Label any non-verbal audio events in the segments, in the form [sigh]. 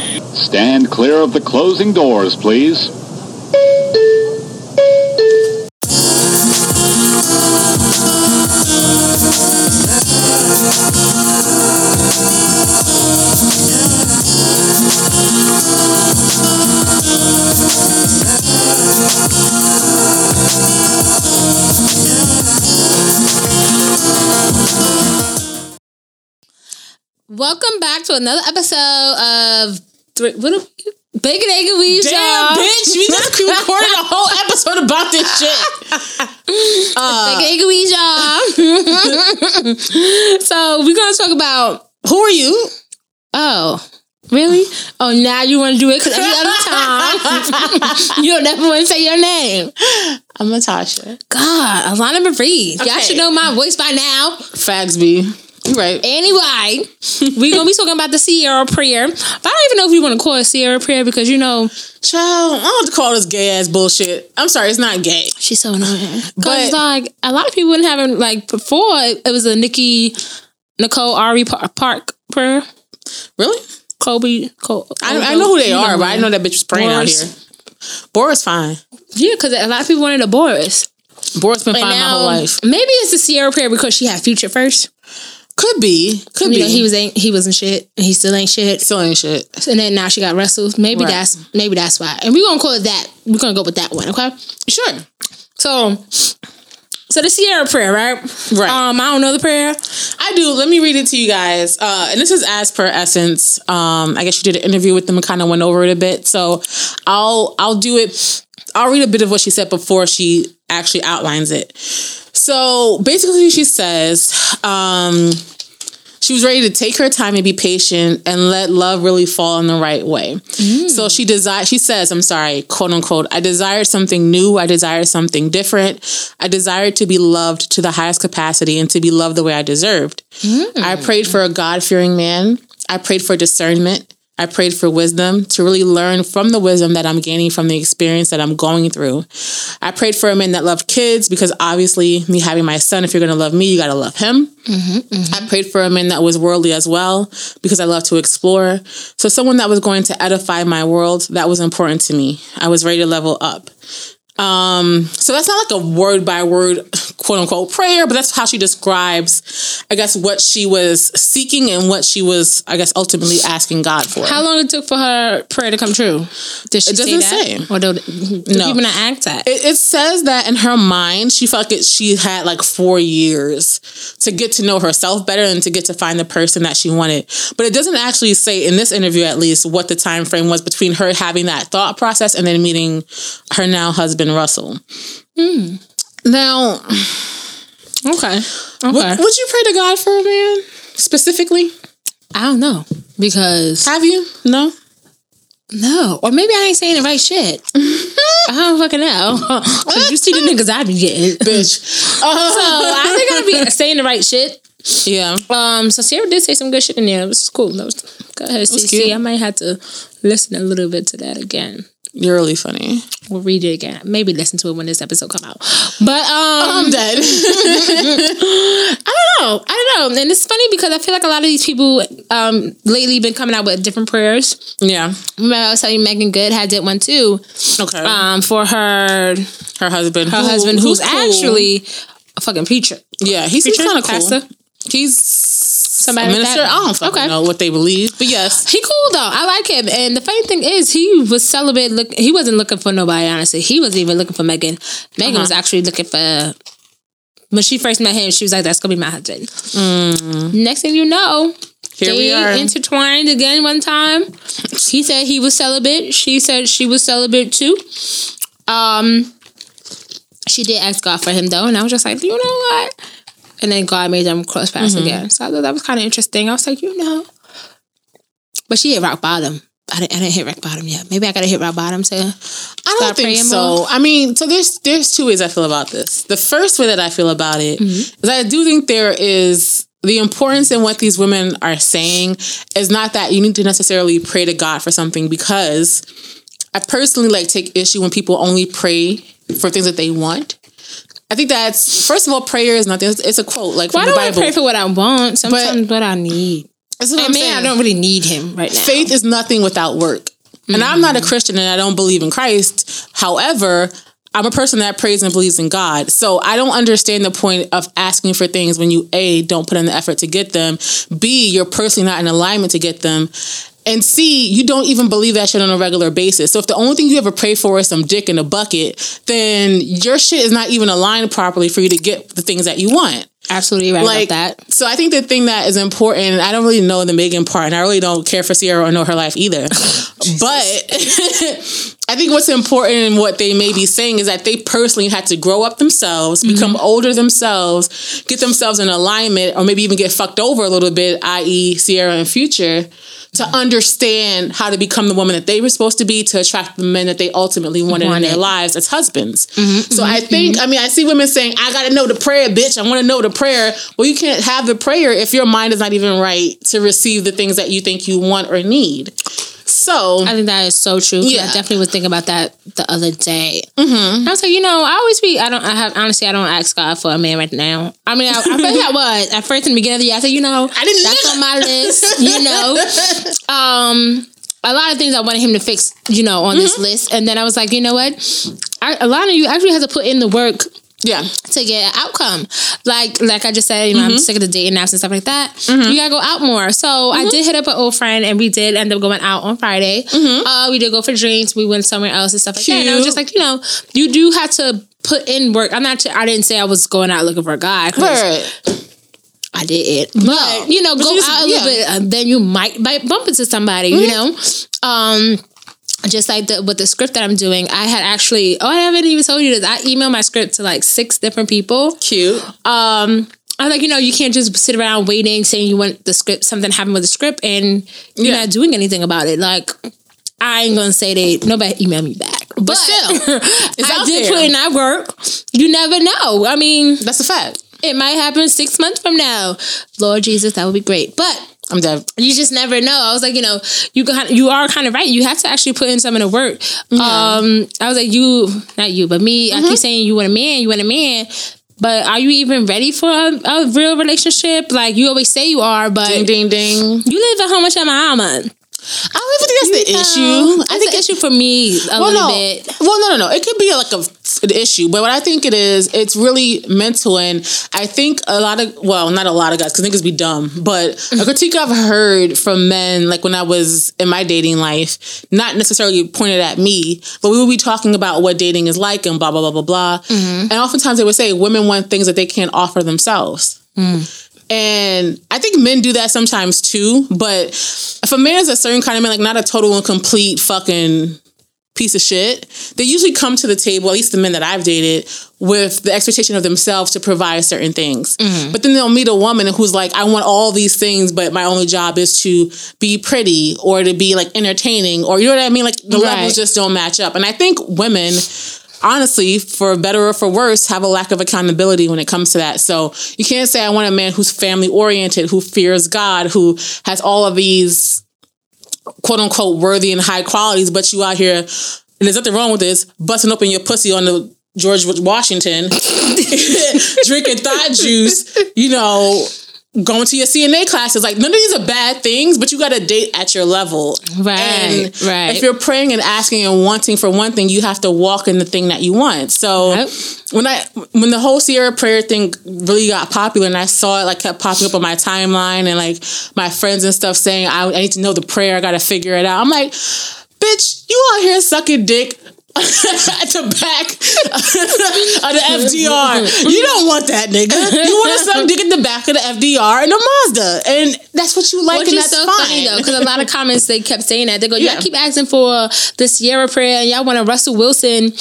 Stand clear of the closing doors, please. Welcome back to another episode of three, what we, Bacon Egg and Weave Damn, Y'all. bitch, we just [laughs] recorded a whole episode about this shit. Uh, Bacon Egg and Weave Y'all. [laughs] so we're gonna talk about who are you? oh. Really? Oh, now you want to do it because every other time [laughs] you don't never want to say your name. I'm Natasha. God, Alana Marie. Y'all Okay. should know my voice by now. Fagsby. Right. Anyway, we're gonna be talking about the Ciara prayer. But I don't even know if we want to call it Ciara prayer because you know Child, I don't have to call this gay ass bullshit. I'm sorry, it's not gay. she's so annoying. Because But- like a lot of people didn't have it like before. It, it was a Nikki Nicole Ari Park, Park prayer. Really? Kobe. Cole, I, I know who they are, but I know that bitch was praying out here. Boris fine. Yeah, because a lot of people wanted a Boris. Boris been fine my whole life. maybe it's the Ciara prayer because she had Future first. Could be. Could You be. know, he was ain't he wasn't shit and he still ain't shit. still ain't shit. And then now she got Russell. Maybe Right. that's maybe that's why. And we're gonna call it that. We're gonna go with that one, okay? Sure. So so the Ciara prayer, right? Right. Um, I don't know the prayer. I do. Let me read it to you guys. Uh, and this is as per Essence. Um, I guess you did an interview with them and kind of went over it a bit. So I'll I'll do it. I'll read a bit of what she said before she actually outlines it. So basically, she says um, she was ready to take her time and be patient and let love really fall in the right way. Mm. So she desire. She says, "I'm sorry, quote unquote. I desired something new. I desired something different. I desired to be loved to the highest capacity and to be loved the way I deserved. Mm. I prayed for a God fearing man. I prayed for discernment. I prayed for wisdom to really learn from the wisdom that I'm gaining from the experience that I'm going through. I prayed for a man that loved kids because obviously, me having my son, if you're going to love me, you got to love him. Mm-hmm, mm-hmm. I prayed for a man that was worldly as well because I love to explore. So, someone that was going to edify my world, that was important to me. I was ready to level up. Um, so that's not like a word by word, quote unquote, prayer, but that's how she describes, I guess, what she was seeking and what she was, I guess, ultimately asking God for. How long it took for her prayer to come true? Did she It doesn't that? say. Or do, do No. people not ask that? It, it says that in her mind, she felt like she had like four years to get to know herself better and to get to find the person that she wanted. But it doesn't actually say in this interview, at least, what the time frame was between her having that thought process and then meeting her now husband Russell. Now, okay. Okay. would, would you pray to God for a man specifically? I don't know. Because Have you? No. no. Or maybe I ain't saying the right shit. [laughs] I don't fucking know. [laughs] you see the niggas I be getting. Bitch. [laughs] So I think I'll be saying the right shit. Yeah. Um, so Ciara did say some good shit in there. It was cool. That was, go ahead. CC. I might have to listen a little bit to that again. You're really funny. We'll read it again. Maybe listen to it when this episode come out. But um, I'm dead. [laughs] I don't know. I don't know. And it's funny because I feel like a lot of these people um lately been coming out with different prayers. yeah. Remember I was telling you Meagan Good had did one too. Okay. Um for her her husband. her who- husband who's, cool. actually a fucking preacher. Yeah, he's, Preacher? kind of cool. Pastor? He's Somebody a minister. I don't fucking Okay. know what they believe, but yes, He cool though. I like him. And the funny thing is, he was celibate. Look, he wasn't looking for nobody. Honestly, he wasn't even looking for Meagan. Meagan Uh-huh. was actually looking for. When she first met him, she was like, "That's gonna be my husband." Next thing you know, Mm. here they we are. intertwined again one time. He said he was celibate. She said she was celibate too. Um, she did ask God for him though, and I was just like, you know what? And then God made them cross paths Mm-hmm. again. So I thought that was kind of interesting. I was like, you know, but she hit rock bottom. I didn't, I didn't hit rock bottom yet. Maybe I gotta hit rock bottom to. I don't think so. more? I mean, so there's there's two ways I feel about this. The first way that I feel about it is Mm-hmm. I do think there is the importance in what these women are saying is not that you need to necessarily pray to God for something because I personally like take issue when people only pray for things that they want. I think that's first of all, prayer is nothing. It's, it's a quote like Why from the do I Bible. pray for what I want? Sometimes what I need. This is what And I'm man, saying. I don't really need him right now. faith is nothing without work. And I'm not a mm-hmm. Christian and I don't believe in Christ. However, I'm a person that prays and believes in God. So I don't understand the point of asking for things when you A, don't put in the effort to get them, B, you're personally not in alignment to get them. And C, you don't even believe that shit on a regular basis. So if the only thing you ever pray for is some dick in a bucket, then your shit is not even aligned properly for you to get the things that you want Absolutely right like about that. So I think the thing that is important, and I don't really know the Meagan part, and I really don't care for Ciara or know her life either. [laughs] but [laughs] I think what's important and what they may be saying is that they personally had to grow up themselves, mm-hmm. become older themselves, get themselves in alignment, or maybe even get fucked over a little bit, i.e., Ciara and Future, to understand how to become the woman that they were supposed to be to attract the men that they ultimately wanted, in their lives as husbands. Mm-hmm, so I mm-hmm, think, mm-hmm. I mean, I see women saying, I gotta know the prayer, bitch. I wanna know the prayer. Well, you can't have the prayer if your mind is not even right to receive the things that you think you want or need. So, I think that is so true. Yeah. I definitely was thinking about that the other day. Mm-hmm. I was like, you know, I always be. I don't. I have honestly. I don't ask God for a man right now. I mean, I, I think [laughs] I was at first in the beginning of the year. I said, you know, I didn't That's on my list. [laughs] You know, um, a lot of things I wanted him to fix. You know, on this list, and then I was like, you know what? I, a lot of you actually have to put in the work yeah. to get an outcome. Like like I just said, you know, Mm-hmm. I'm sick of the dating apps and stuff like that. You gotta go out more. So I did hit up an old friend and we did end up going out on Friday. Uh, we did go for drinks. We went somewhere else and stuff like that. And I was Mm-hmm. Just like, you know, you do have to put in work. I'm not. I didn't say I was going out looking for a guy. I did, it. but you know, But go you just- out a little bit. Uh, then you might bite, bump into somebody. You know, um, just like the with the script that I'm doing. I had actually. Oh, I haven't even told you this. I emailed my script to like six different people Cute. um I was like, you know, you can't just sit around waiting, saying you want the script, something happen with the script, and you're Yeah. not doing anything about it. Like, I ain't gonna say they nobody emailed me back, but, still, [laughs] it's I did there. put in that work. You never know. I mean, That's a fact. it might happen six months from now. Lord Jesus, that would be great, but I'm dead. you just never know. I was like, you know, you kind you are kind of right. You have to actually put in some of the work. Um, I was like, you, not you, but me. I keep saying you want a man, you want a man. But are you even ready for a, a real relationship? Like you always say you are, but Ding, ding, ding. you live at home with your mama. I don't even think that's the issue. That's I think the issue for me a well, little no. bit. Well, no, no, no. It could be like a an issue, but what I think it is, it's really mental, and I think a lot of, well, not a lot of guys, because niggas be dumb, but a critique I've heard from men, like when I was in my dating life, not necessarily pointed at me, but we would be talking about what dating is like and blah blah blah blah blah, mm-hmm. and oftentimes they would say women want things that they can't offer themselves. Mm. And I think men do that sometimes too. But if a man is a certain kind of man, like not a total and complete fucking piece of shit, they usually come to the table, at least the men that I've dated, with the expectation of themselves to provide certain things. Mm-hmm. But then they'll meet a woman who's like, I want all these things, but my only job is to be pretty or to be like entertaining or you know what I mean? Like the Right. levels just don't match up. And I think women honestly, for better or for worse, have a lack of accountability when it comes to that. So you can't say I want a man who's family oriented, who fears God, who has all of these quote unquote worthy and high qualities, but you out here, and there's nothing wrong with this, busting open your pussy on the George Washington, [laughs] drinking thought juice, you know, going to your CNA classes. Like none of these are bad things, but you got to date at your level. Right, And right. If you're praying and asking and wanting for one thing, you have to walk in the thing that you want. So Yep. when I when the whole Ciara prayer thing really got popular and I saw it like kept popping up on my timeline and like my friends and stuff saying I, I need to know the prayer, I gotta figure it out. I'm like, bitch, you out here sucking dick [laughs] at the back [laughs] of the FDR. You don't want that nigga. You want to suck dick at the back of the FDR in a Mazda. And that's what you like Which and that's so fine. funny though, because a lot of comments they kept saying that they go, y'all keep asking for the Ciara prayer, and y'all want a Russell Wilson,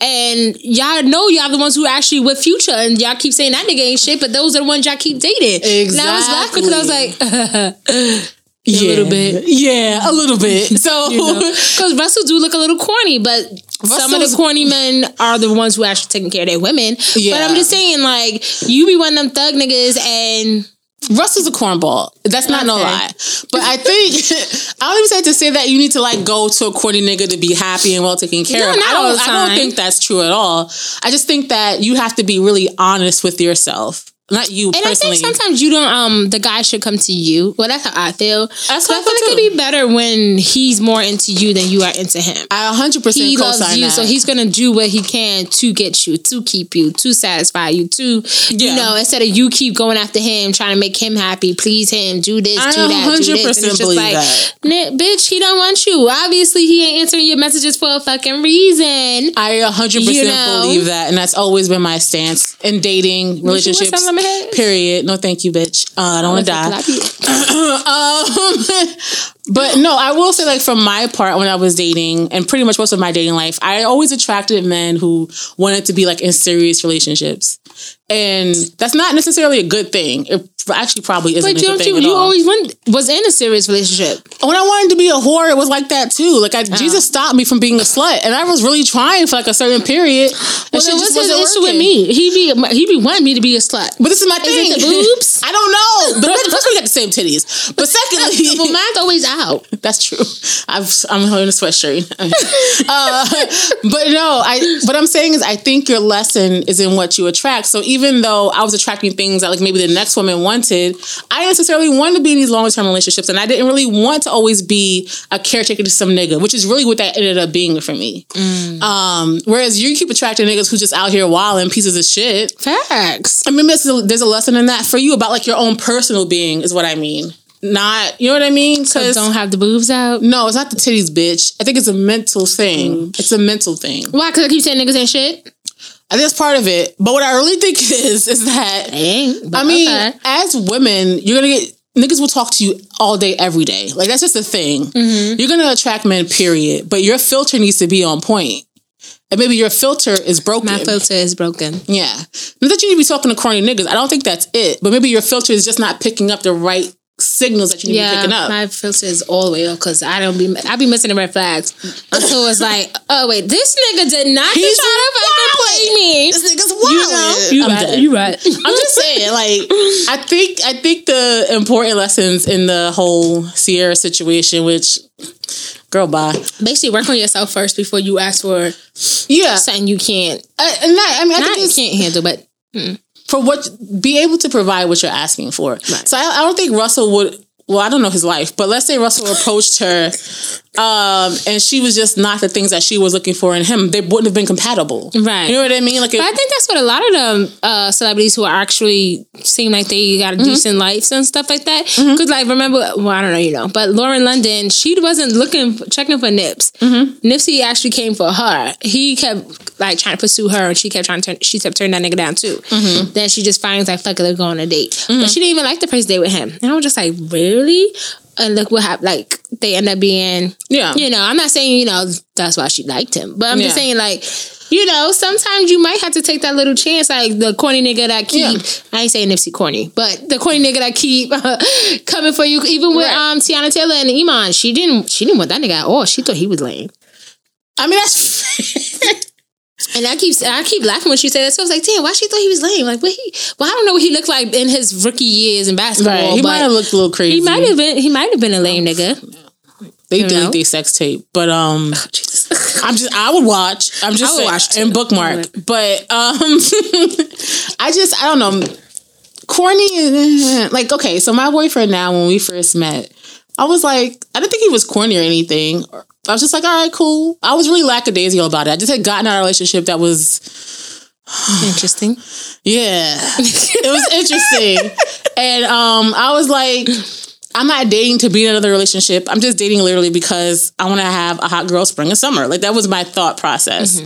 and y'all know y'all the ones who actually with Future, and y'all keep saying that nigga ain't shit, but those are the ones y'all keep dating. And I was laughing because I was like, [laughs] yeah. little bit. Yeah, a little bit. So because Russell do look a little corny, but some of the corny men are the ones who actually taking care of their women. Yeah. But I'm just saying, like, you be one of them thug niggas, and Russ is a cornball. That's not no lie. But I think [laughs] I don't even say to say that you need to like go to a corny nigga to be happy and well taken care No, of. I don't I don't think that's true at all. I just think that you have to be really honest with yourself. Not you And I think sometimes you don't. Um, the guy should come to you. Well, that's how I feel. That's how I feel like feel it'd be better when he's more into you than you are into him. I 100 percent He loves you, that. so he's gonna do what he can to get you, to keep you, to satisfy you, to Yeah. you know, instead of you keep going after him, trying to make him happy, please him, do this, I do that, do this. And 100% it's just believe like, that. "Nah, bitch, he don't want you. Obviously, he ain't answering your messages for a fucking reason. I 100 You percent know? believe that, and that's always been my stance in dating relationships. Period. No, thank you, bitch. Uh, I don't want to die. die. [laughs] um, but no, I will say, like, from my part, when I was dating, and pretty much most of my dating life, I always attracted men who wanted to be like in serious relationships, and that's not necessarily a good thing. It actually probably isn't. But a you good don't thing you? You always went, was in a serious relationship. when I wanted to be a whore, it was like that too. Like I, ah. Jesus stopped me from being a slut, and I was really trying for like a certain period. And Well, it was his issue with me. He be he be wanting me to be a slut. But this is my thing. it the boobs? [laughs] I don't know. But first, we got the same titties. But [laughs] secondly, well, mine's always out. [laughs] that's true. I've, I'm holding a sweatshirt. [laughs] uh, but no, I. What I'm saying is, I think your lesson is in what you attract. So even though I was attracting things that like maybe the next woman wanted, I necessarily wanted to be in these long term relationships, and I didn't really want to always be a caretaker to some nigga, which is really what that ended up being for me. Um, whereas you keep attracting niggas who just out here wilding pieces of shit. Facts. I mean, there's a, there's a lesson in that for you about like your own personal being, is what I mean. Not, you know what I mean? So 'Cause- don't have the boobs out. no, it's not the titties, bitch. I think it's a mental thing. It's a mental thing. Why? Because I keep saying niggas ain't shit. I think that's part of it. But what I really think [laughs] is, is that I mean, okay. as women, you're gonna get niggas will talk to you all day, every day. Like that's just a thing. Mm-hmm. You're gonna attract men, period. But your filter needs to be on point. And maybe your filter is broken. my filter is broken. Yeah. Not that you need to be talking to corny niggas. I don't think that's it. But maybe your filter is just not picking up the right signals that you need to be picking up. my filter is all the way up because I don't be I be missing the red flags until it's like, oh wait, this nigga did not He's try to fucking play me. this nigga's wild. You know, you I'm right, dead. you right. [laughs] I'm just saying, like, I think I think the important lessons in the whole Ciara situation, which girl, bye. Basically, work on yourself first before you ask for Yeah, something you can't. And that, I mean, I Not think you can't handle, but hmm. For what be able to provide what you're asking for. So I, I don't think Russell would. Well, I don't know his life, but let's say Russell [laughs] approached her, um, and she was just not the things that she was looking for in him. They wouldn't have been compatible, Right. You know what I mean? Like, it, But I think that's what a lot of the uh, celebrities who are actually seem like they got a decent lives and stuff like that. Mm-hmm. Because, like, remember, well, I don't know, you know, but Lauren London, she wasn't looking, checking for Nips. Mm-hmm. Nipsey actually came for her. He kept like trying to pursue her, and she kept trying to turn. She kept turning that nigga down too. Then she just finds like, fuck it, let's go on a date. But she didn't even like the first date with him, and I was just like, really? And look what happened. Like they end up being yeah, you know, I'm not saying, you know, that's why she liked him, but I'm just saying, like, you know, sometimes you might have to take that little chance, like the corny nigga that keep. Yeah. I ain't saying Nipsey corny, but the corny nigga that keep [laughs] coming for you. Even with Right. um Teyana Taylor and Iman, she didn't. She didn't want that nigga at all. She thought he was lame. I mean that's [laughs] And I keep I keep laughing when she said that. So I was like, damn, why she thought he was lame? Like, what he? Well, I don't know what he looked like in his rookie years in basketball. right. He might have looked a little crazy. He might have been. He might have been a lame nigga. They know? delete their sex tape, but um, Jesus. [laughs] I'm just I would watch. I'm just I would saying, watch too. and bookmark, but um, [laughs] I just I don't know. Corny, [laughs] like okay, so my boyfriend now when we first met, I was like I didn't think he was corny or anything. I was just like, all right, cool. I was really lackadaisical about it. I just had gotten out of a relationship that was [sighs] Interesting. yeah, it was interesting, [laughs] and um, I was like. I'm not dating to be in another relationship. I'm just dating literally because I want to have a hot girl spring and summer. Like that was my thought process,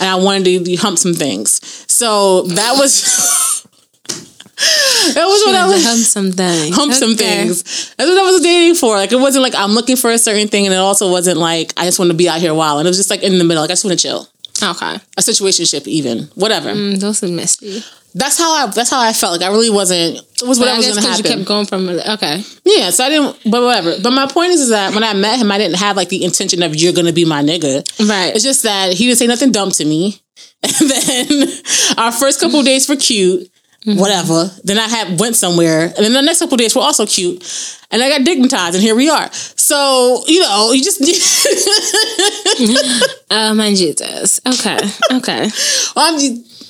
and I wanted to hump some things. So that was [laughs] that was what I was hump something. hump some things. That's what I was dating for. Like it wasn't like I'm looking for a certain thing, and it also wasn't like I just want to be out here wild. And it was just like in the middle. Like I just want to chill. Okay. A situationship, even whatever. Mm, those are messy. That's how I. That's how I felt. Like I really wasn't. It was what I was going to because you kept going from okay. Yeah, so I didn't, but whatever. But my point is, is that when I met him, I didn't have like the intention of you're gonna be my nigga. Right. It's just that he didn't say nothing dumb to me. [laughs] And then our first couple days were cute, whatever. Then I had went somewhere, and then the next couple days were also cute, and I got dignitized, and here we are. So you know, you just [laughs] [laughs] Oh my Jesus. Okay. Okay. [laughs] I'm,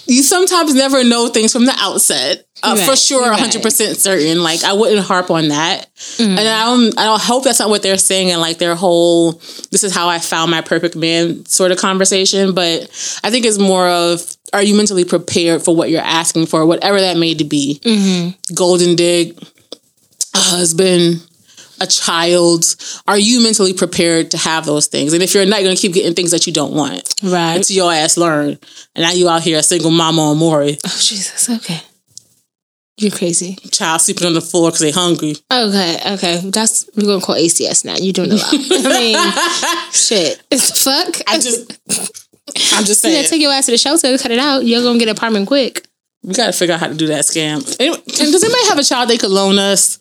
you sometimes never know things from the outset. Uh, You're for sure, right. hundred percent certain. Like I wouldn't harp on that, Mm-hmm. and I don't. I don't hope that's not what they're saying. And like their whole, this is how I found my perfect man sort of conversation. But I think it's more of, are you mentally prepared for what you're asking for, whatever that may to be? Mm-hmm. Golden dig, a husband, a child. Are you mentally prepared to have those things? And if you're not, you're gonna keep getting things that you don't want Right. until your ass learn. And now you out here a single mama on Maury, Oh Jesus. Okay. You're crazy. child sleeping on the floor because they hungry. Okay, okay. That's we're gonna call ACS now. You're doing a lot. I mean, [laughs] shit. It's the fuck. I just, I'm just saying. yeah, saying, take your ass to the shelter, cut it out. You're gonna get an apartment quick. we gotta figure out how to do that scam. Anyway, can- does anybody have a child they could loan us?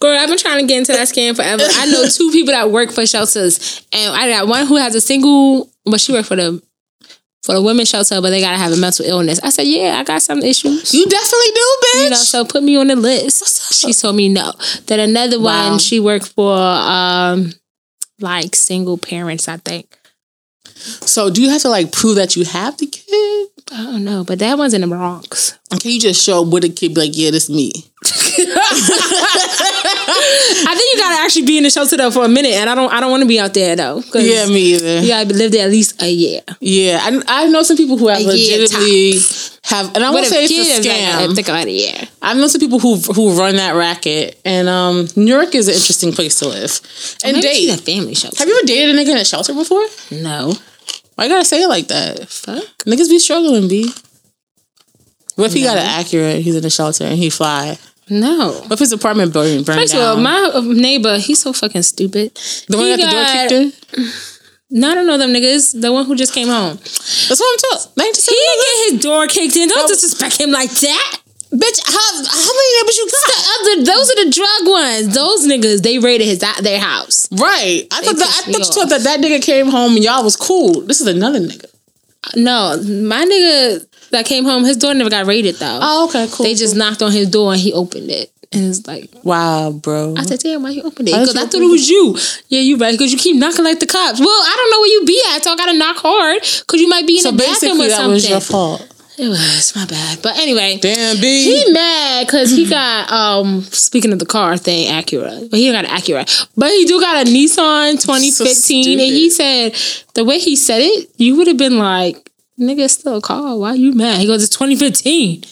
Girl, I've been trying to get into that scam forever. I know two people that work for shelters, and I got one who has a single. but she worked for the for the women's shelter, but they gotta have a mental illness. I said, yeah, I got some issues. You definitely do, bitch. You know, so put me on the list. She told me no. Then another Wow. one, she worked for um like single parents, I think. So do you have to like prove that you have the kid? I don't know, but that one's in the Bronx. Can you just show up with a kid, be like, yeah, this me? [laughs] I think you gotta actually be in the shelter though for a minute, and I don't. I don't want to be out there though. Yeah, me either. You gotta live there at least a year. Yeah, I, I know some people who have A legitimately have, and I won't say it's a kids like, I scam. think about a year. I know some people who who run that racket, and um, New York is an interesting place to live and date. a family shelter. Have you ever dated a nigga in a shelter before? no. Why you gotta say it like that? Fuck. Niggas be struggling, b. What if he got an Acura? He's in a shelter and he fly. No. What if his apartment building burned First of all, down? my neighbor, he's so fucking stupid. the one he that got the door kicked in. No, I don't know them niggas. The one who just came home. That's what I'm talking. They just He didn't get his door kicked in. Don't Oh. disrespect him like that. Bitch, how how many neighbors you got? The other, those are the drug ones. Those niggas, they raided his their house. Right. I thought that I thought you thought that that nigga came home and y'all was cool. This is another nigga. No, my nigga that came home, his door never got raided though. Oh, okay, cool. they just knocked on his door and he opened it. And it's like, wow, bro. I said, damn, why you opened it? Because I thought it was you. Yeah, you right. Because you keep knocking like the cops. Well, I don't know where you be at, so I gotta knock hard. Because you might be in so the bathroom or that something. was your fault. It was my bad. But anyway, Damn, B. he mad because he got um speaking of the car thing, Acura. But he ain't got an Acura. But he do got a Nissan 2015. and he said the way he said it, you would have been like, nigga, it's still a car. Why you mad? He goes, it's 2015.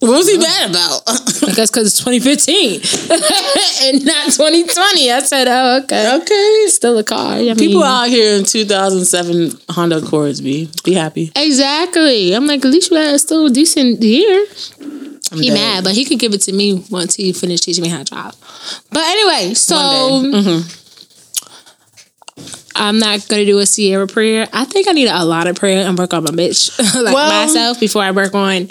What was he mad about? I guess because it's 2015 [laughs] and not 2020. I said, oh, okay. okay. Still a car. I People mean, out here in 2007 Honda Accords, B. Be happy. Exactly. I'm like, at least you had a still decent year. I'm He dead. mad, but he could give it to me once he finished teaching me how to drive. But anyway, so. Mhm. I'm not gonna do a Ciara prayer. I think I need a lot of prayer and work on my bitch, [laughs] like Well- myself, before I work on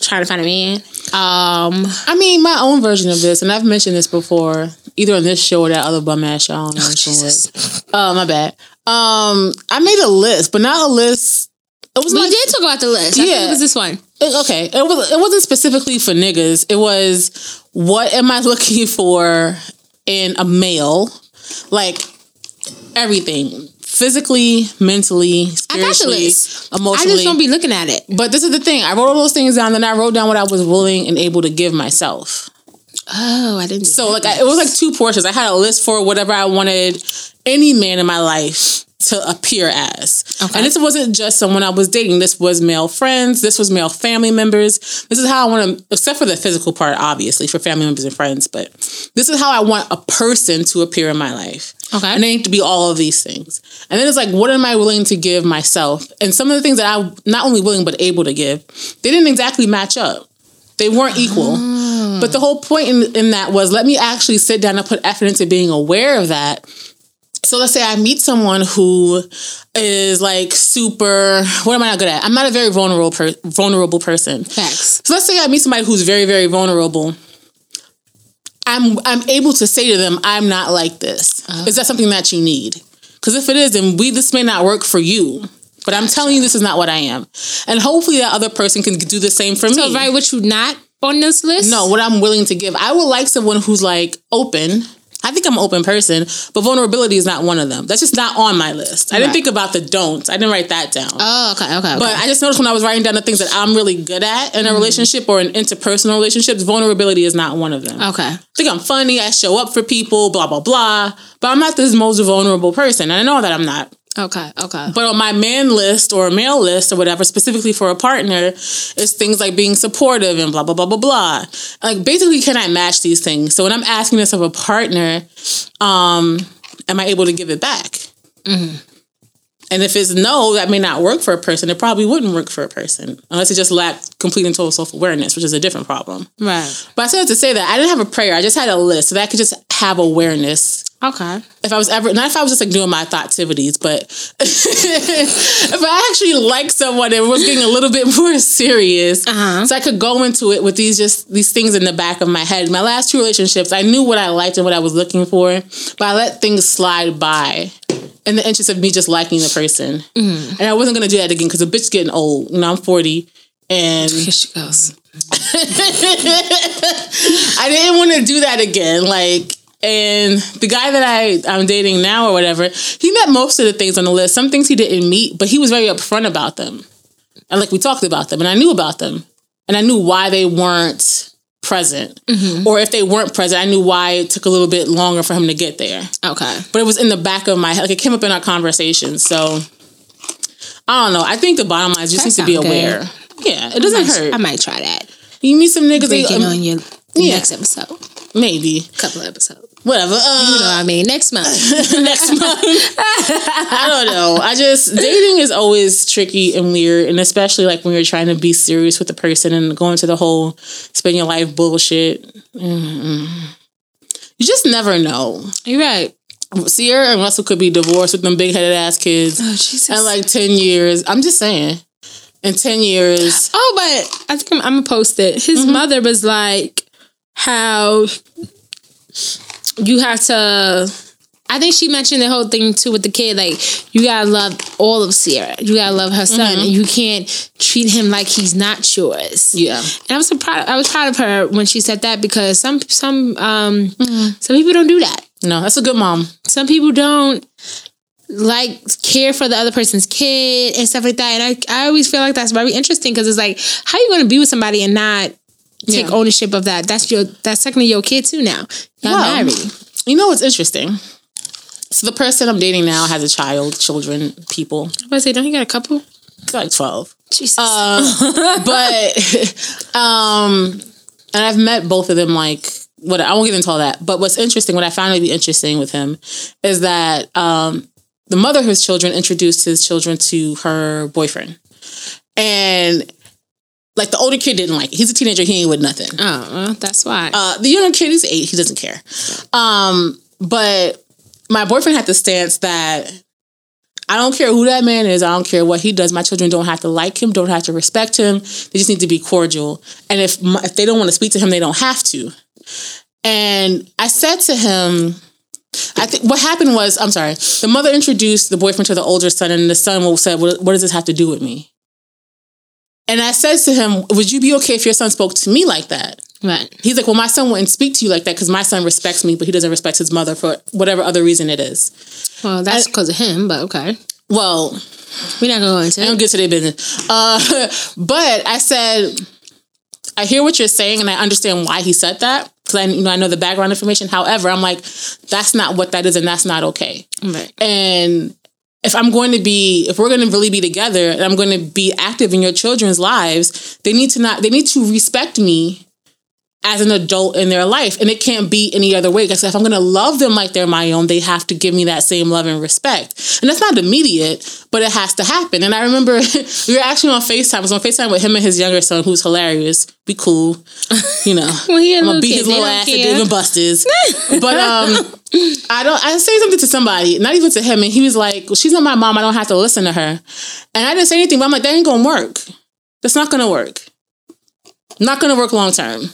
trying to find a man. Um, I mean, my own version of this, and I've mentioned this before, either on this show or that other bum ass show. I don't know which one it was. Jesus. Oh, my bad. Um, I made a list, but not a list. It was We like, did talk about the list. I think Yeah. it was this one. it- okay. It was. It wasn't specifically for niggas. It was what am I [laughs] looking for in a male, like everything, physically, mentally, I got the spiritually, list. I emotionally. just don't be looking at it. but this is the thing. I wrote all those things down, then I wrote down what I was willing and able to give myself. Oh, I didn't. So like I, it was like two portions. I had a list for whatever I wanted any man in my life to appear as. Okay. And this wasn't just someone I was dating. This was male friends. This was male family members. This is how I want to, except for the physical part, obviously, for family members and friends. But this is how I want a person to appear in my life. Okay. And they need to be all of these things. And then it's like, what am I willing to give myself? And some of the things that I'm not only willing but able to give, they didn't exactly match up. They weren't equal. Ah. But the whole point in, in that was let me actually sit down and put effort into being aware of that. So let's say I meet someone who is like super. What am I not good at? I'm not a very vulnerable per, vulnerable person. Facts. So let's say I meet somebody who's very very vulnerable. I'm I'm able to say to them, I'm not like this. Is that something that you need? Because if it is, then we this may not work for you. But I'm telling you, this is not what I am, and hopefully that other person can do the same for me. So, right, what you not on this list? No, what I'm willing to give. I would like someone who's like open, I think I'm an open person, but vulnerability is not one of them. That's just not on my list. I didn't think about the don'ts. I didn't write that down. Oh, okay, okay. okay. But I just noticed when I was writing down the things that I'm really good at in a mm-hmm. relationship or in interpersonal relationships, vulnerability is not one of them. okay. I think I'm funny. I show up for people, blah, blah, blah. But I'm not this most vulnerable person. And I know that I'm not. Okay, okay. But on my man list or male list or whatever, specifically for a partner, is things like being supportive and blah, blah, blah, blah, blah. Like basically, can I match these things? So when I'm asking this of a partner, um, am I able to give it back? And if it's no, that may not work for a person. It probably wouldn't work for a person unless it just lacked complete and total self awareness, which is a different problem. Right. But I said to say that I didn't have a prayer. I just had a list so that I could just have awareness Okay. if I was ever not if I was just like doing my thoughtsitivities, but [laughs] if I actually liked someone and was getting a little bit [laughs] more serious, Uh-huh. so I could go into it with these just these things in the back of my head. My last two relationships, I knew what I liked and what I was looking for, but I let things slide by in the interest of me just liking the person, and I wasn't gonna do that again because the bitch getting old. You know, I'm forty. And Here she goes. [laughs] I didn't want to do that again. Like, and the guy that I I'm dating now or whatever, he met most of the things on the list. Some things he didn't meet, but he was very upfront about them. And like we talked about them, and I knew about them, and I knew why they weren't present, or if they weren't present, I knew why it took a little bit longer for him to get there. Okay. But it was in the back of my head, like it came up in our conversation. So I don't know. I think the bottom line is you That just need to be aware. Yeah, it doesn't hurt. I might try that. you meet some niggas, Breaking um, on your yeah. next episode. Maybe a Couple episodes. whatever. Uh, You know what I mean? Next month. [laughs] next month. I don't know. I just dating is always tricky and weird, and especially like when you're trying to be serious with the person and going to the whole spend your life bullshit. Mm-mm. You just never know. You're right. Ciara and Russell could be divorced with them big headed ass kids Oh, Jesus. in like ten years. I'm just saying, in ten years. Oh, but I think I'm, I'm gonna post it. His Mm-hmm. mother was like, "How you have to." I think she mentioned the whole thing too with the kid. Like you gotta love all of Ciara. You gotta love her son, Mm-hmm. and you can't treat him like he's not yours. Yeah. And I was so proud. I was proud of her when she said that because some some um Mm-hmm. some people don't do that. No, that's a good mom. Some people don't like care for the other person's kid and stuff like that. And I, I always feel like that's very interesting because it's like, how you going to be with somebody and not take Yeah. ownership of that? That's your that's technically your kid too now. Y'all Well, married. You know what's interesting? So the person I'm dating now has a child, children, people. I was say, don't you got a couple? Like twelve. Jesus. Uh, [laughs] but um and I've met both of them like what I won't get into all that. But what's interesting, what I found to be interesting with him is that um the mother of his children introduced his children to her boyfriend. And like the older kid didn't like it. He's a teenager, he ain't with nothing. oh, well, that's why. Uh, the younger kid is eight. He doesn't care. Um, but my boyfriend had the stance that I don't care who that man is. I don't care what he does. My children don't have to like him. Don't have to respect him. They just need to be cordial. And if my, if they don't want to speak to him, they don't have to. And I said to him, I think what happened was, I'm sorry, the mother introduced the boyfriend to the older son, and the son said, "What, what does this have to do with me?" And I said to him, "Would you be okay if your son spoke to me like that?" right. He's like, well, my son wouldn't speak to you like that because my son respects me, but he doesn't respect his mother for whatever other reason it is. Well, that's because of him, but okay. Well, We're not gonna go into I don't get to their business. Uh, [laughs] but I said, I hear what you're saying, and I understand why he said that because I, you know, I know the background information. However, I'm like, that's not what that is, and that's not okay. Right. And if I'm going to be, if we're going to really be together, and I'm going to be active in your children's lives, they need to not, they need to respect me as an adult in their life, and it can't be any other way. Because if I'm going to love them like they're my own, they have to give me that same love and respect. And that's not immediate, but it has to happen. And I remember [laughs] we were actually on Facetime. I was on Facetime with him and his younger son, who's hilarious. Be cool, you know. [laughs] Well, I'm gonna little beat kid. his little ass at care. Dave and Buster's. [laughs] but um, I don't. I say something to somebody, not even to him, and he was like, well, "She's not my mom. I don't have to listen to her." And I didn't say anything, but I'm like, "That ain't gonna work. That's not gonna work. Not gonna work long term."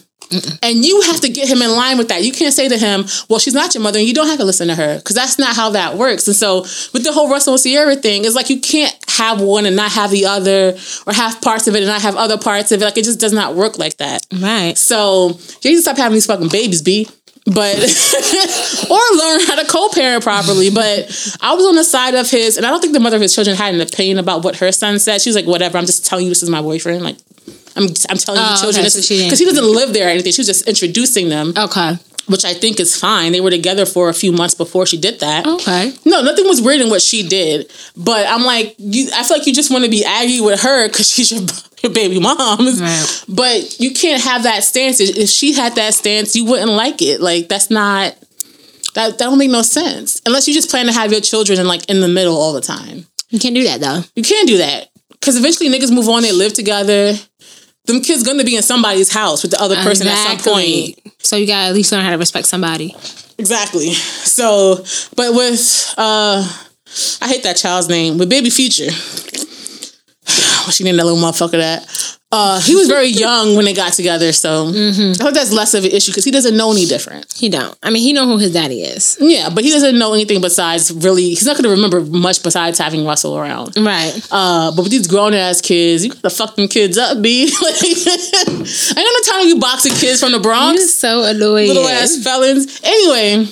And you have to get him in line with that. You can't say to him, "Well, she's not your mother, and you don't have to listen to her," because that's not how that works. And so, with the whole Russell and Ciara thing, it's like you can't have one and not have the other, or have parts of it and not have other parts of it. Like it just does not work like that. Right. So you need to stop having these fucking babies, B. but [laughs] or learn how to co-parent properly. But I was on the side of his, and I don't think the mother of his children had an opinion about what her son said. She was like, "Whatever, I'm just telling you this is my boyfriend." Like, I'm I'm telling you, Oh, the children, okay, this so because he doesn't live there or anything. She was just introducing them, Okay. which I think is fine. They were together for a few months before she did that. Okay. No, nothing was weird in what she did, but I'm like, you. I feel like you just want to be aggy with her because she's your, your baby mom. Right. But you can't have that stance. If she had that stance, you wouldn't like it. Like that's not that. That don't make no sense unless you just plan to have your children in like in the middle all the time. You can't do that though. You can't do that because eventually niggas move on. They live together. Them kids gonna be in somebody's house with the other person at some point. So you gotta at least learn how to respect somebody. Exactly. So, but with uh I hate that child's name. With Baby Future. What [sighs] she named that little motherfucker that. Uh he was very young when they got together, so I hope that's less of an issue because he doesn't know any different. He don't. I mean, he know who his daddy is. Yeah, but he doesn't know anything besides really he's not gonna remember much besides having Russell around. Right. Uh, but with these grown ass kids, you gotta fuck them kids up, B. [laughs] like, I [laughs] ain't no time to you boxing kids from the Bronx You're so annoying. little ass felons. Anyway,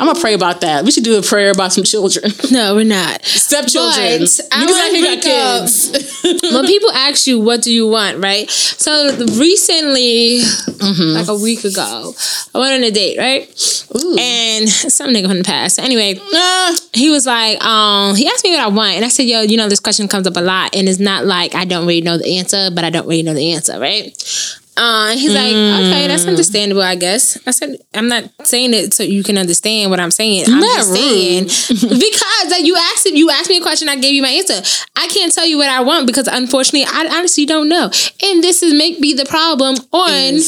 I'm gonna pray about that. We should do a prayer about some children, [laughs] No, we're not. stepchildren. But I here got bring kids. [laughs] when people ask you what do you want, right? So recently, Mm-hmm. like a week ago, I went on a date, right? And [laughs] some nigga from the past. Anyway, Nah, he was like, um, he asked me what I want, and I said, yo, you know, this question comes up a lot, and it's not like I don't really know the answer, but I don't really know the answer, right? Uh, he's like, okay, that's Mm. understandable, I guess. I said, I'm not saying it so you can understand what I'm saying. I'm Not just saying [laughs] because like you asked it, you asked me a question, I gave you my answer. I can't tell you what I want because unfortunately, I honestly don't know, and this is make be the problem on.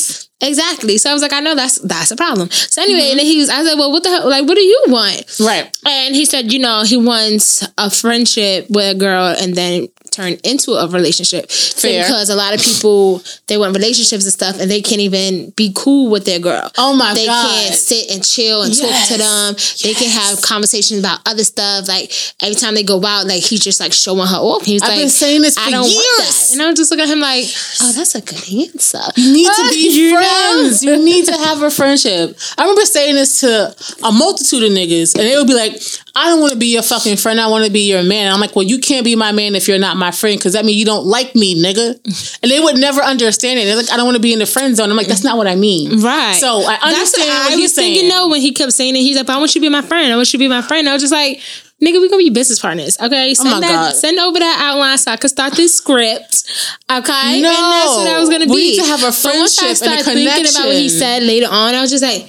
Exactly. So I was like, I know that's that's a problem. So anyway, Mm-hmm. and then he was, I said, well, what the hell? Like, what do you want? right. And he said, you know, he wants a friendship with a girl and then turn into a relationship. Fair. because a lot of people they want relationships and stuff and they can't even be cool with their girl. Oh my they God. can't sit and chill and talk to Yes. them. They can have conversations about other stuff. Like every time they go out, like he's just like showing her off. He's I've like, been saying this for I don't want that. And I was just looking at him like, oh, that's a good answer. You need to be friends. You need to have a friendship. I remember saying this to a multitude of niggas, and they would be like, I don't want to be your fucking friend. I want to be your man. And I'm like, well, you can't be my man if you're not my friend, because that means you don't like me, nigga. And they would never understand it. They're like, I don't want to be in the friend zone. I'm like, that's not what I mean. Right. So I That's understand what what I he's was thinking saying. though when he kept saying it. He's like, I want you to be my friend. I want you to be my friend. I was just like, nigga, we gonna be business partners. Okay. Oh send Oh that God. send over that outline so I could start this script. Okay. No. And that's what I was gonna We be. need to have a But once I friendship started thinking about what he said later on, I was just like,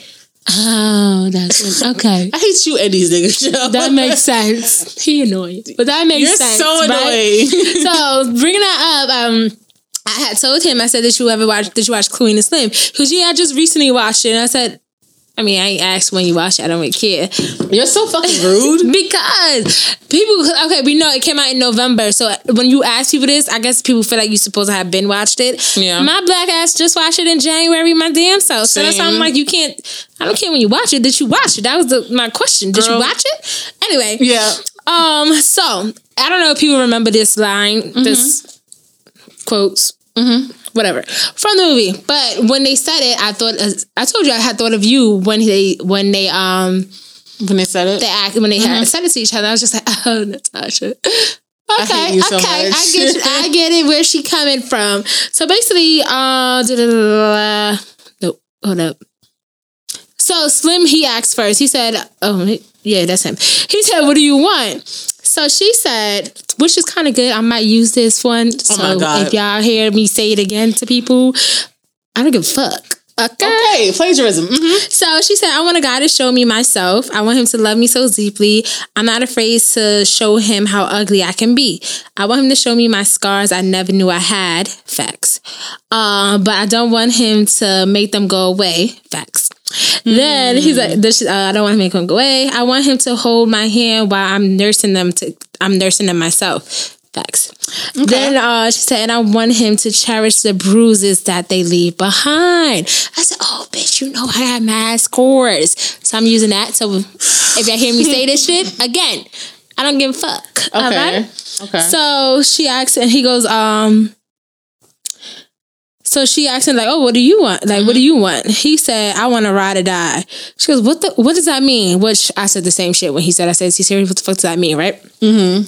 Oh, that's [laughs] okay. I hate you and these niggas. That [laughs] makes sense. He annoying, but that makes sense. You're sense. so right? annoying. [laughs] so bringing that up, um, I had told him, I said, "Did you ever watch? Did you watch Queen and Slim?" Because yeah, I just recently watched it. And I said, I mean, I ain't asked when you watch it. I don't really care You're so fucking rude. [laughs] because people. Okay, we know it came out in November. So when you ask people this, I guess people feel like you supposed to have been watched it. Yeah. my black ass just watched it in January. My damn self. So that's why I'm like, you can't. I don't care when you watch it. Did you watch it? That was the, my question. Did Girl. you watch it? Anyway. Yeah. Um, so I don't know if people remember this line, this quotes, whatever from the movie. But when they said it, I thought I told you I had thought of you when they when they um When they said it. they act when they had said it to each other. I was just like, [laughs] oh, Natasha. Okay, you so okay. I get, you, I get it. Where's she coming from? So basically, uh, nope, hold up. So Slim, he asked first. He said, "Oh, yeah, that's him." He said, "What do you want?" So she said, which is kind of good. I might use this one. So Oh my God. if y'all hear me say it again to people, I don't give a fuck. Okay. Okay, plagiarism. hmm So she said, I want a guy to show me myself. I want him to love me so deeply. I'm not afraid to show him how ugly I can be. I want him to show me my scars I never knew I had. Facts. Uh, but I don't want him to make them go away. Facts. Then he's like, this, uh, I don't want him to make him go away. I want him to hold my hand while I'm nursing them to, I'm nursing them myself. Facts. Then uh, she said, and I want him to cherish the bruises that they leave behind. I said, oh, bitch, you know I have mad scores. So I'm using that. So if y'all hear me say this shit, [laughs] again, I don't give a fuck. All Okay. right? Okay. So she asks, and he goes, um, So she asked him like, "Oh, what do you want? Like, what do you want?" He said, "I want to ride or die." She goes, "What the? What does that mean?" Which I said the same shit when he said, "I said, is he serious? What the fuck does that mean?" Right? Mm-hmm.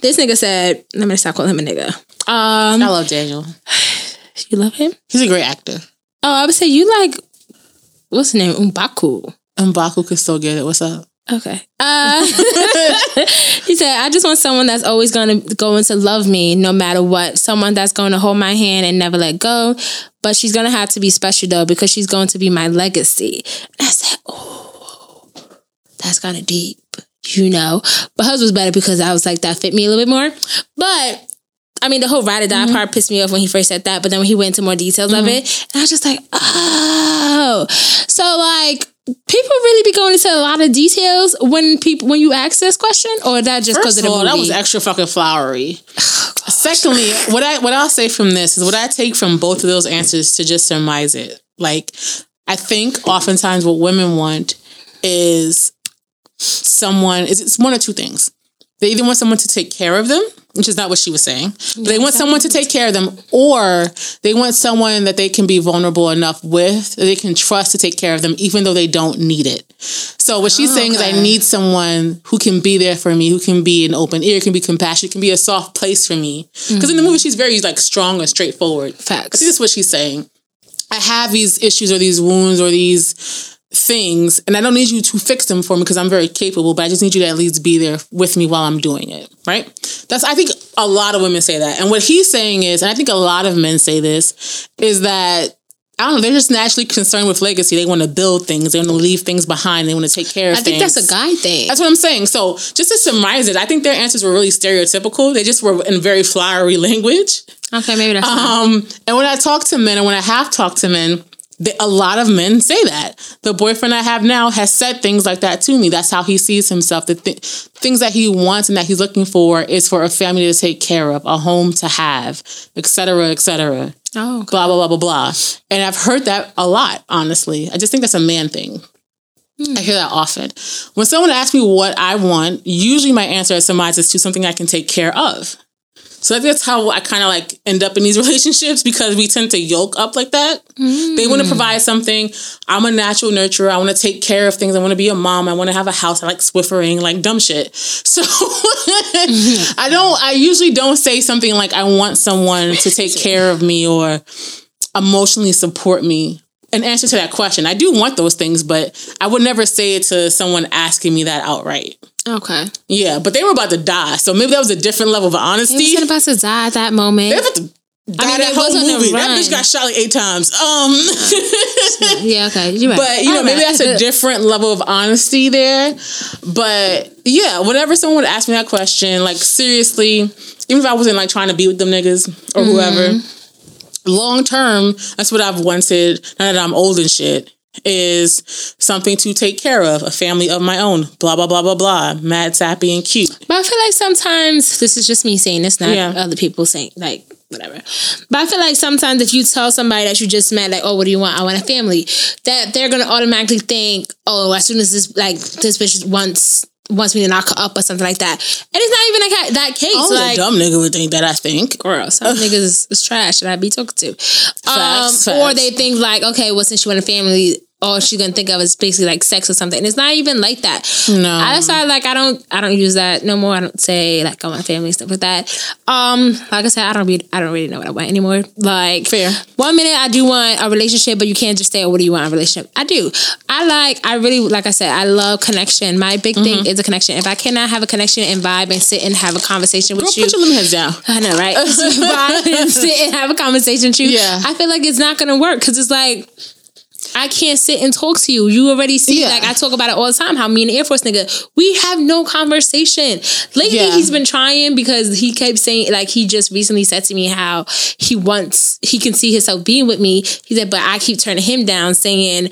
This nigga said, "Let me stop calling him a nigga." Um, I love Daniel. [sighs] you love him? He's a great actor. Oh, I would say you like what's his name? Umbaku. And Baku could still get it. What's up? Okay. Uh, [laughs] he said, I just want someone that's always going to going to love me no matter what. Someone that's going to hold my hand and never let go. But she's going to have to be special though because she's going to be my legacy. And I said, oh, that's kind of deep, you know. But hers was better because I was like, that fit me a little bit more. But I mean, the whole ride or die Mm-hmm. part pissed me off when he first said that, but then when he went into more details of it, and I was just like, oh. So like people really be going into a lot of details when people when you ask this question, or that just because of the all, movie? that was extra fucking flowery. [sighs] Oh, Secondly, what I what I'll say from this is what I take from both of those answers to just surmise it. Like, I think oftentimes what women want is someone is it's one or two things. They either want someone to take care of them, which is not what she was saying. They want someone to take care of them, or they want someone that they can be vulnerable enough with that they can trust to take care of them, even though they don't need it. So what she's oh, saying is, I need someone who can be there for me, who can be an open ear, can be compassionate, can be a soft place for me. Because in the mm-hmm. movie, she's very like strong and straightforward. I Facts. think that's what she's saying. I have these issues or these wounds or these things, and I don't need you to fix them for me because I'm very capable, but I just need you to at least be there with me while I'm doing it. Right? That's I think a lot of women say that. And what he's saying is, and I think a lot of men say this, is that I don't know, they're just naturally concerned with legacy. They want to build things, they want to leave things behind, they want to take care of I think things. that's a guy thing. That's what I'm saying. So just to summarize it, I think their answers were really stereotypical. They just were in very flowery [laughs] language. okay, maybe that's Um, and when I talk to men, and when I have talked to men, they, a lot of men say that the boyfriend I have now has said things like that to me. That's how he sees himself. The th- things that he wants and that he's looking for is for a family to take care of, a home to have, et cetera, et cetera. oh, okay. Blah blah blah blah blah. And I've heard that a lot. Honestly, I just think that's a man thing. Hmm. I hear that often. When someone asks me what I want, usually my answer is surmises to something I can take care of. So that's how I kind of like end up in these [laughs] relationships because we tend to yoke up like that. They want to mm. provide something. I'm a natural nurturer. I want to take care of things. I want to be a mom. I want to have a house. I like swiffering, like dumb shit. So [laughs] I don't, I usually don't say something like, I want someone to take [laughs] care of me or emotionally support me. An answer to that question, I do want those things, but I would never say it to someone asking me that outright. Okay. Yeah, but they were about to die, so maybe that was a different level of honesty. was about to die at that moment. They about to die I mean, that whole movie. That bitch got shot like eight times. Um, [laughs] Yeah, okay. You're right. but you know, maybe that's a [laughs] different level of honesty there. But yeah, whenever someone would ask me that question, like seriously, even if I wasn't like trying to be with them niggas or whoever, long term, that's what I've wanted. Now that I'm old and shit. Is something to take care of, a family of my own, blah, blah, blah, blah, blah, mad, sappy, and cute. But I feel like sometimes this is just me saying this, not Yeah. other people saying like whatever. But I feel like sometimes if you tell somebody that you just met, like, oh, what do you want? I want a family, that they're gonna automatically think, oh, as soon as this like this bitch wants wants me to knock her up or something like that. And it's not even like that- that case. Only like a dumb nigga would think that, I think. girl, some [laughs] niggas is, is trash that I be talking to. Um, Facts, Or they think like, okay, well, since you want a family, all she's gonna think of is basically like sex or something. And it's not even like that. No. I decided like I don't I don't use that no more. I don't say like I my family stuff like that. Um, like I said, I don't read I don't really know what I want anymore. Like Fair. One minute I do want a relationship, but you can't just say, oh, what do you want a relationship? I do. I like I really like I said, I love connection. My big Mm-hmm. thing is a connection. If I cannot have a connection and vibe and sit and have a conversation with Girl, you. put your heads down. I know, right? [laughs] [laughs] Vibe and sit and have a conversation with you. Yeah. I feel like it's not gonna work because it's like I can't sit and talk to you. You already see, Yeah. like I talk about it all the time. How me and the Air Force nigga, we have no conversation. Lately, Yeah. he's been trying because he kept saying, like he just recently said to me how he wants, he can see himself being with me. He said, but I keep turning him down, saying.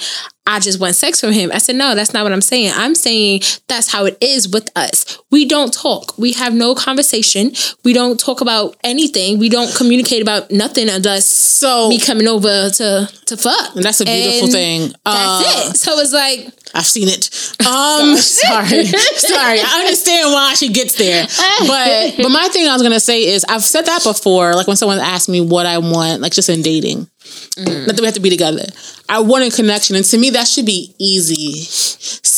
I just want sex from him. I said, no, that's not what I'm saying. I'm saying that's how it is with us. We don't talk. We have no conversation. We don't talk about anything. We don't communicate about nothing unless So me coming over to to fuck. And that's a beautiful And thing. That's Uh, it. So it's like I've seen it. [laughs] Um, [laughs] sorry, sorry. I understand why she gets there, but but my thing I was gonna say is I've said that before. Like when someone asks me what I want, like just in dating, Mm. Not that we have to be together. I want a connection, and to me, that should be easy.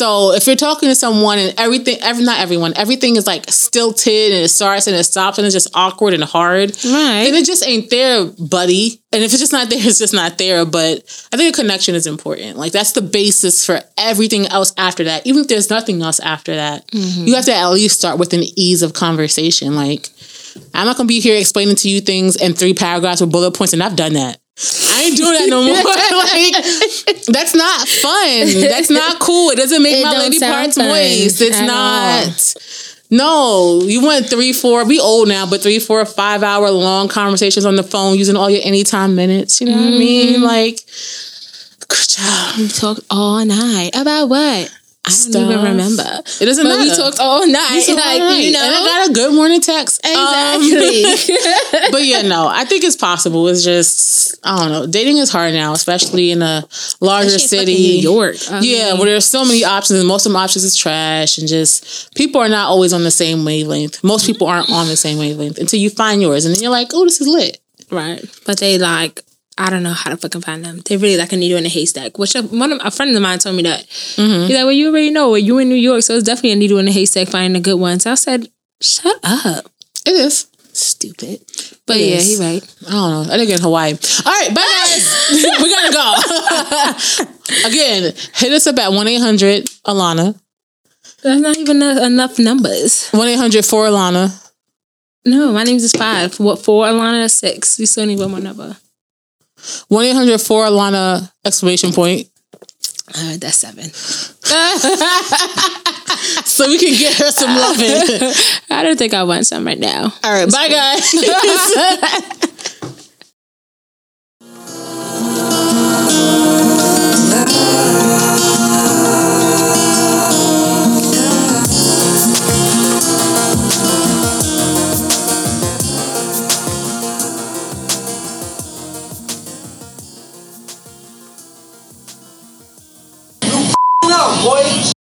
So if you're talking to someone and everything, every not everyone, everything is like stilted and it starts and it stops and it's just awkward and hard, Right. then it just ain't there, buddy. And if it's just not there, [laughs] it's just not there. But I think a connection is important. Like that's the basis for everything else after that. Even if there's nothing else after that, mm-hmm. you have to at least start with an ease of conversation. Like I'm not gonna be here explaining to you things in three paragraphs with bullet points, and I've done that. I ain't doing that no more. [laughs] like that's not fun. That's not cool. It doesn't make It my lady parts fun moist. It's not. No, you want three, four. We old now, but three, four, five hour long conversations on the phone using all your anytime minutes. You know what I Mm-hmm. mean? Like, good job. We talked all night about what? I don't Stuff. even remember. It doesn't But we talked all night. Like, right. you know, and I got a good morning text. Um, exactly. [laughs] but yeah, no, I think it's possible. It's just I don't know. Dating is hard now, especially in a larger Especially city, New York. I yeah, mean- where there's so many options, and most of the options is trash, and just people are not always on the same wavelength. Most people aren't on the same wavelength until you find yours, and then you're like, oh, this is lit. right. But they like, I don't know how to fucking find them. They're really like a needle in a haystack. Which a, one of a friend of mine told me that. Mm-hmm. He's like, well, you already know. You in New York, so it's definitely a needle in a haystack finding a good one. So I said, shut up, It is. stupid. But It yeah, is. he right. I don't know. I think in Hawaii. All right, bye guys. [laughs] [laughs] we gotta go. [laughs] Again, hit us up at one eight hundred Alana. That's not even enough numbers. One eight hundred for Alana. No, my name's is five. What four? Alana six. You still need one more number. One eight hundred for Alana exclamation point. Uh, that's seven. [laughs] So we can get her some loving. [laughs] I don't think I want some right now. All right, bye [laughs] guys. Point